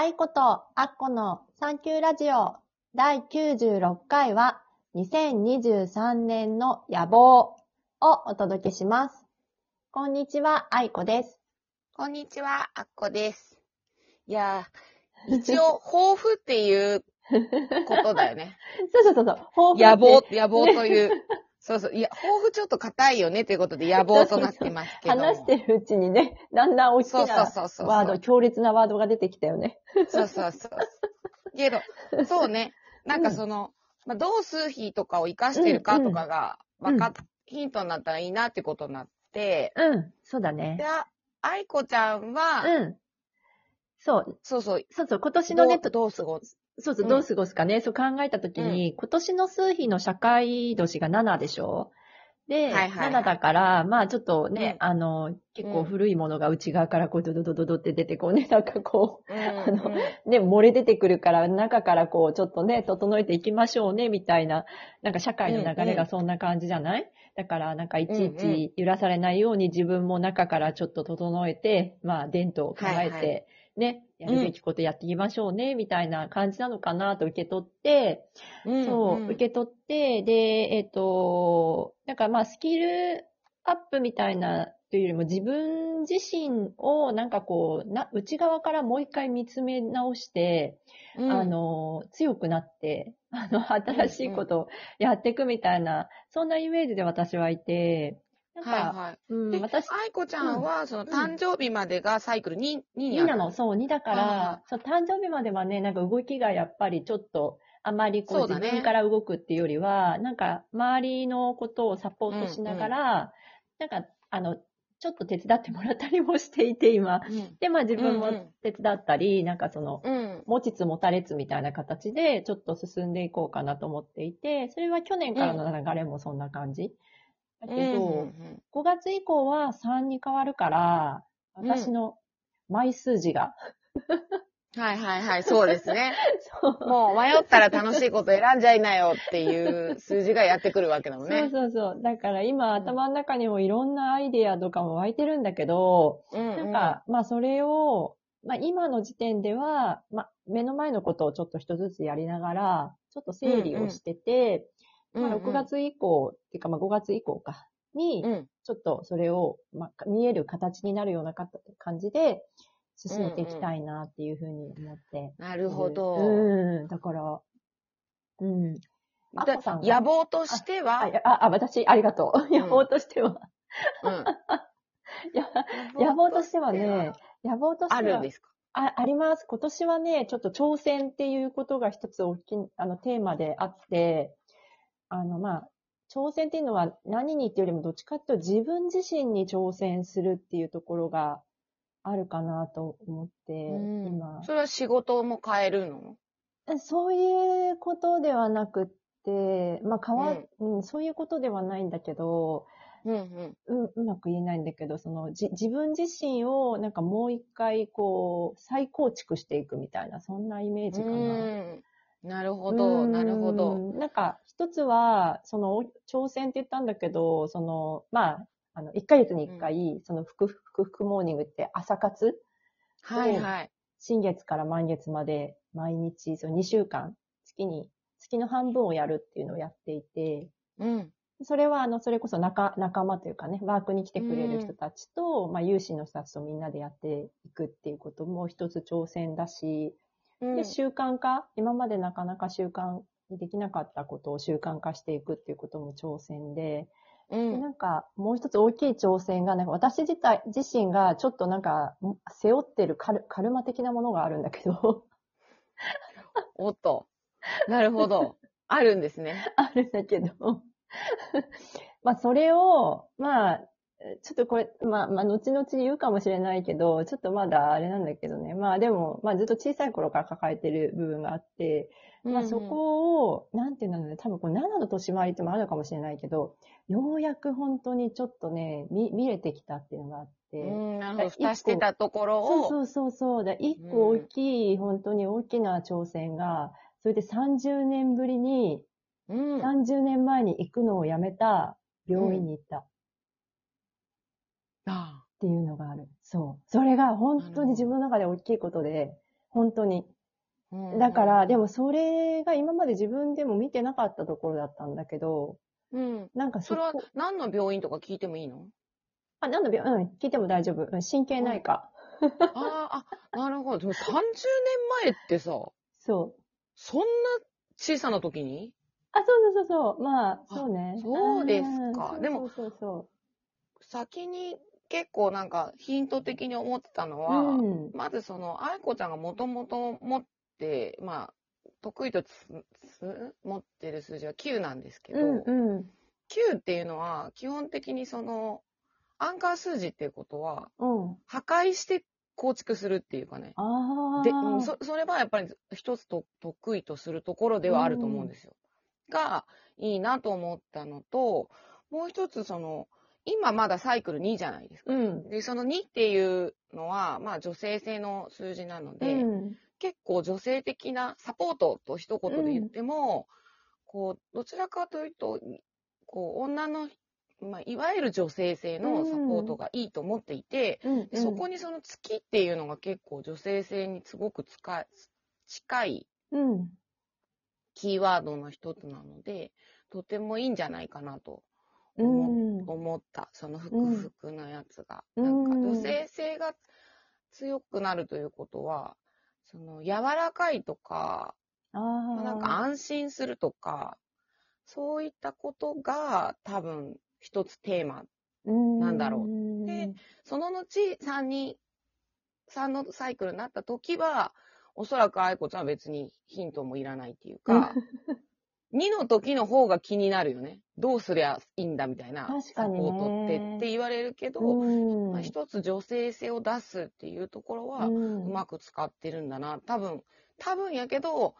愛子とアッコのサンキューラジオ第96回は2023年の野望をお届けします。こんにちは、愛子です。こんにちは、あっこです。いやー、一応、抱負っていうことだよね。そうそうそうそう。抱負野望、野望という。そうそう。いや、抱負ちょっと硬いよねということで野望となってますけど。話してるうちにね、だんだん大きなそうそう。ワード、強烈なワードが出てきたよね。そうそうそう。けど、そうね。なんかその、まあ、どう数比とかを活かしてるかとかが、うんわかっ、ヒントになったらいいなってことになって、うん、そうだねで、。あ愛子ちゃんは、うん。そう、そうそう、そうそう、今年のね、どう過ごす？そうそう、うん。どう過ごすかね、そう考えたときに、今年の数比の社会年が7でしょ。で、はいはいはい。7だから、まあちょっとね、うん。あの、結構古いものが内側からこう、ドドドドドって出てこうね、なんかこうんあのうん。う、ね、漏れ出てくるから、中からこう、ちょっとね、整えていきましょうね、みたいな、なんか社会の流れがそんな感じじゃない、だから、なんかいちいち揺らされないように自分も中からちょっと整えて、まあ、伝統を考えて、はいはいね、やるべきことやっていきましょうね、みたいな感じなのかなと受け取って、うんそう、ん。受け取って、で、えっ、と、なんかまあ、スキルアップみたいなというよりも、自分自身をなんかこう、な、内側からもう一回見つめ直して、うん。あの、強くなって、あの、新しいことをやっていくみたいな、そんなイメージで私はいて、なんか、はいはい。でうん、私、愛子ちゃんは、その誕生日までがサイクル 2, 2にあ2る。なの、そう、2だかはら、そう、誕生日まではね、なんか動きがやっぱりちょっと、あまりこう自分から動くっていうよりは、なんか周りのことをサポートしながら、なんか、あの、ちょっと手伝ってもらったりもしていて、今。うん。で、まあ自分もうんうん手伝ったり、なんかその、うん。持ちつ持たれつみたいな形で、ちょっと進んでいこうかなと思っていて、それは去年からの流れもそんな感じ。だけど、うん5月以降は3に変わるから、私の枚数字が、はいはいはい、そうですね。もう迷ったら楽しいこと選んじゃいなよっていう数字がやってくるわけだもんそうね。そうそう。だから今頭の中にもいろんなアイデアとかも湧いてるんだけど、うんなんか、まあそれを、まあ今の時点では、まあ目の前のことをちょっと一つずつやりながら、ちょっと整理をしてて、うんうん、まあ6月以降、っていうかまあ5月以降か、にう、ん。ちょっとそれを、まあ見える形になるようなか感じで、進めていきたいなっていうふうに思って。なるほど。うん、だから、うん。アッコさんが？野望としてあ、は、いやあ、あ私、ありがとう。ん野望としては、うん 野望としてはね、野望としては、あるんですか？あ、あります。今年はね、ちょっと挑戦っていうことが一つ大きい、あの、テーマであって、あの、まあ、挑戦っていうのは何にっていうよりもどっちかっていうと自分自身に挑戦するっていうところがあるかなと思って、うん今。それは仕事も変えるの？そういうことではなくって、まあ、変わ、うん、そういうことではないんだけど、うんうん。ううまく言えないんだけど、そのじ自分自身をなんかもう一回こう再構築していくみたいな、そんなイメージかな。うんなるほど、なるほうど。ん。なんか一つは、その挑戦って言ったんだけど、その、まあ、あの、1ヶ月に1回、そのふくふくふくモーニングって朝活？はいはい。新月から満月まで毎日、その2週間、月に、月の半分をやるっていうのをやっていて、うん。それは、あの、それこそ仲、仲間というかね、ワークに来てくれる人たちと、まあ、有志の人たちとみんなでやっていくっていうことも一つ挑戦だし、うんで、習慣化、今までなかなか習慣にできなかったことを習慣化していくっていうことも挑戦で、う。でなんんか、もう一つ大きい挑戦が、なんか私自体、自身がちょっとなんか、背負ってるカルカルマ的なものがあるんだけど、おっと。なるほど。あるんですね。あるんだけど、まあ、それを、まあ、ちょっとこれ、まあ、まあ、後々言うかもしれないけど、ちょっとまだあれなんだけどね。まあでも、まあずっと小さい頃から抱えてる部分があって、まあそこを、なんていうんだろうね、多分こう7の年回りってもあるのかもしれないけど、ようやく本当にちょっとね、見、見れてきたっていうのがあって。うん、なるほど。蓋してたところを、そうそうそうそう。で、一個大きい、本当に大きな挑戦が、それで30年ぶりに、うん。30年前に行くのをやめた病院に行ったっあていうのがある。そう。それが本当に自分の中で大きいことで、本当に。うんだから、でもそれが今まで自分でも見てなかったところだったんだけど、うん。なんかそそれはこ、何の病院とか聞いてもいいの？あ、なんだ病、うん、聞いても大丈夫。うん神経内科。ああ、あ、なるほど。でも30年前ってさ、そう。そんな小さな時に？あ、そうそうそうそう。まあ、あそうね。そうですかうんでもそうそうそ先に結構なんかヒント的に思ってたのう。は、うん。まずその、愛子ちゃんがもともと持って、まあ、得意と持ってる数字は9なんですけど、うんうん。9っていうのは基本的にその、アンカー数字っていうことは、うん。破壊して構築するっていうかね。で、うんそそれはやっぱり一つと得意とするところではあると思うんですよ。が、いいなと思ったのと、もう一つその、今まだサイクル2じゃないですか。うん。で、その2っていうのは、まあ女性性の数字なので、うん。結構女性的なサポートと一言で言っても、こう、どちらかというと、こう、女の、まあ、いわゆる女性性のサポートがいいと思っていて、そこにその月っていうのが結構女性性にすごく近い。キーワードの一つなので、とてもいいんじゃないかなとう思,、ん。思った。そのふうんくふくなやつが。うんなんか女性性が強くなるということは、その柔らかいとか。なんか安心するとか、そういったことが多分一つテーマ。なんだろうで、その後3に、3のサイクルになった時は、おそらく愛子ちゃんは別にヒントもいらないっていうか、2の時の方が気になるよね。どうすりゃいいんだみたいな。確かにねサポートってって言われるけど、うん。まあ、一つ女性性を出すっていうところは、ううんまく使ってるんだな。多分、多分やけど、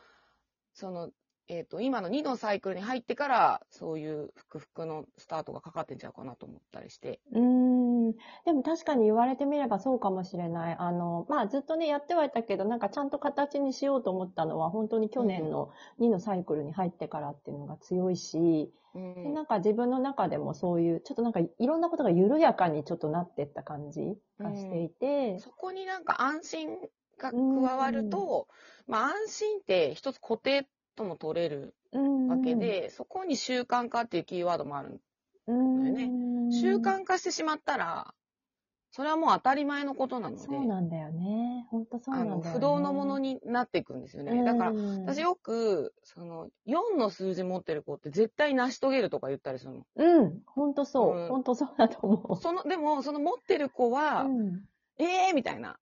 その、えっ、と、今の2のサイクルに入ってから、そういうふくふくのスタートがかかってんちゃうかなと思ったりして。うーん。でも確かに言われてみればそうかもしれない。あの、まあずっとね、やってはいたけど、なんかちゃんと形にしようと思ったのは、本当に去年の2のサイクルに入ってからっていうのが強いし、うん。でなんか自分の中でもそういう、ちょっとなんかいろんなことが緩やかにちょっとなってった感じがしていて、そこになんか安心が加わると、まあ安心って一つ固定とも取れるうんわけ、で、そこに習慣化っていうキーワードもある。よね習慣化してしまったら、それはもう当たり前のことなので、そうなんだよね。本当そうなんだよね。不動のものになっていくんですよね。だから、うん私よく、その、4の数字持ってる子って絶対成し遂げるとか言ったりするの。うん、本当そう。うん本当そうだと思その、でも、その持ってる子は、う。うんえーみたいな。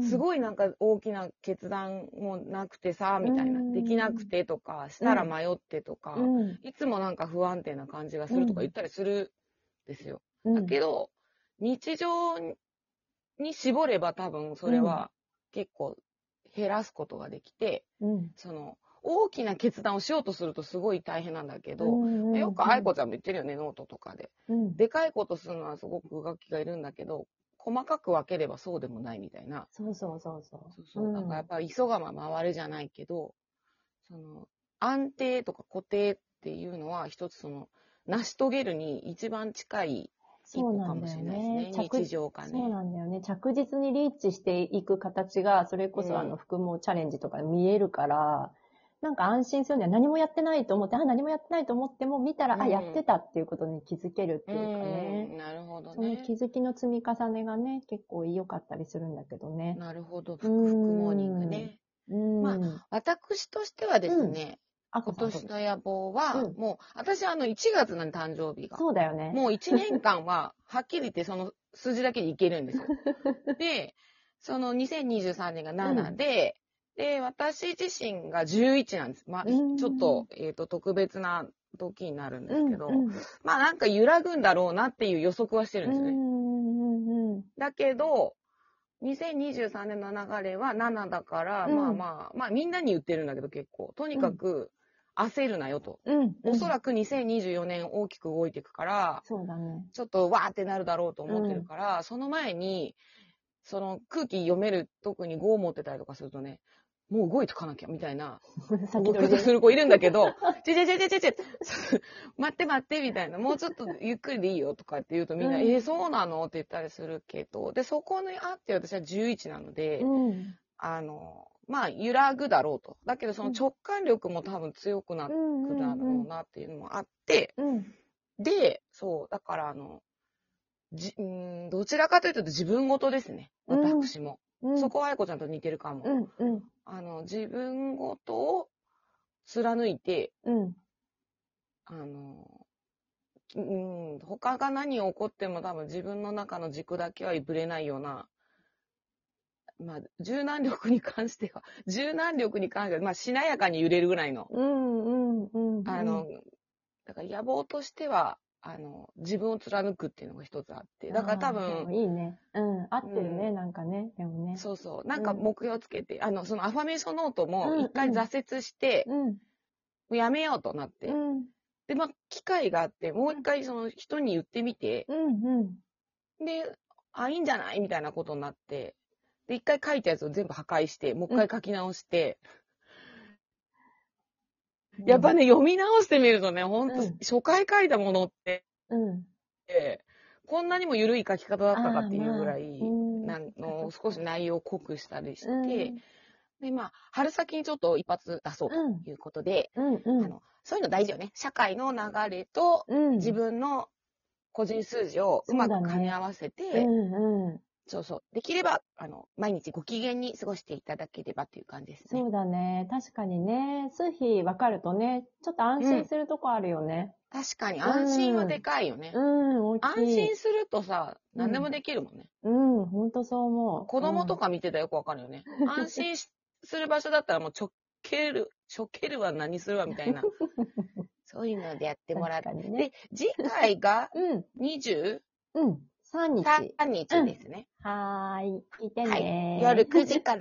すい。ごいなんか大きな決断もなくてさ、みたいな。う。んできなくてとか、したら迷ってとか、うん。いつもなんか不安定な感じがするとか言ったりするんですよ。うん。だけど、日常に絞れば多分それは結構減らすことができて、うん。その、大きな決断をしようとするとすごい大変なんだけど、うんよく愛子ちゃんも言ってるよね、ノートとかで。うん。でかいことするのはすごく楽器がいるんだけど、細かく分ければそうでもないみたいな。そうそうそうそう。そうそう。なんかやっぱり急がば回るじゃないけど、その、安定とか固定っていうのは一つその、成し遂げるに一番近い一そう歩かもしれないね。ですね。着日常化そうね。なんだよね。着実にリーチしていく形が、それこうんそあの、服もチャレンジとか見えるから、なんか安心するには何もやってないと思って、あ、何もやってないと思っても、見たら、あ、うんやってたっていうことに気づけるってういうかね。ん、なるほどそのね。気づきの積み重ねがね、結構良かったりするんだけどね。なるほど。ふくモーニングね。うん。ま私としてはですね、あ今年の野望は、うんもう、私あの1月なんで誕生日が。そうだよね。もう1年間は、はっきり言ってその数字だけでいけるんですよ。で、その2023年が7で、で、私自身が11なんです。まあ、うんちょっと、えっ、と、特別な時になるんですけど、うんうんまあなんか揺らぐんだろうなっていう予測はしてるんですよね。うんうんうんだけど、2023年の流れは7だから、うんまあまあ、まあみんなに言ってるんだけど結構、とにかく焦るなよと。うんうん。おそらく2024年大きく動いていくから、ね。ちょっとわーってなるだろうと思ってるから、その前に、その空気読める、特に5を持ってたりとかするとね、もう動いとかなきゃみたいな、先取りで。する子いるんだけど、ちょちょちょちょちょちょ、待って待ってみたいな、もうちょっとゆっくりでいいよとかって言うとみんな、うんえー、そうなの？って言ったりするけど、で、そこにあって私は11なので、うん。あの、まあ、揺らぐだろうと。だけど、その直感力も多分強くなってうんくだろうなっていうのもあって、うん。で、そう、だから、あの、じ、うーん、どちらかというと自分ごとですね。うん私も。うん。そこは愛子ちゃんと似てるかも。うん。うん。あの、自分ごとを貫いて、うん。あの、うん、他が何を起こっても多分自分の中の軸だけはぶれないような、まあ、柔軟力に関しては、柔軟力に関しては、まあ、しなやかに揺れるぐらいの、うん。うん。うん。あの、だから野望としては、あの、自分を貫くっていうのが一つあって、だから多分、いいね。うん。合ってるね、うなんかね。でもね。そうそう、なんかうん目標つけて、あの、そのアファメーションノートうんも一回挫折して、うん。もうやめようとなって、うん。で、まあ、機会があって、もう一回その人に言ってみて、うん。うん。で、あ、いいんじゃない？みたいなことになって、で、一回書いたやつを全部破壊して、もう一回書き直して、やっぱね、読み直してみるとね、ほんと、うん初回書いたものって、うん。こんなにも緩い書き方だったかっていうぐらい、あなんの少し内容を濃くしたりして、うん。で、まあ、春先にちょっと一発出そううんということで、うん。うん。あの、そういうの大事よね。社会の流れとうん。自分の個人数字をうまくそうだね噛み合わせて、うん。うん。そうそう。できれば、あの、毎日ご機嫌に過ごしていただければという感じですね。そうだね。確かにね。数日分かるとね、ちょっと安心するとこあるよね。確かに安心はでかいよね。うん、大きい。安心するとさ、うん何でもできるもんね。うん、ほんとそう思う。子供とか見てたらよくわかるよね。安心しする場所だったらもうちょっける、ちょけるは何するわみたいな。そういうのでやってもらって。ねで、次回がうん、23うん。3日。日ですね。はーい。聞いてねはい。夜9時から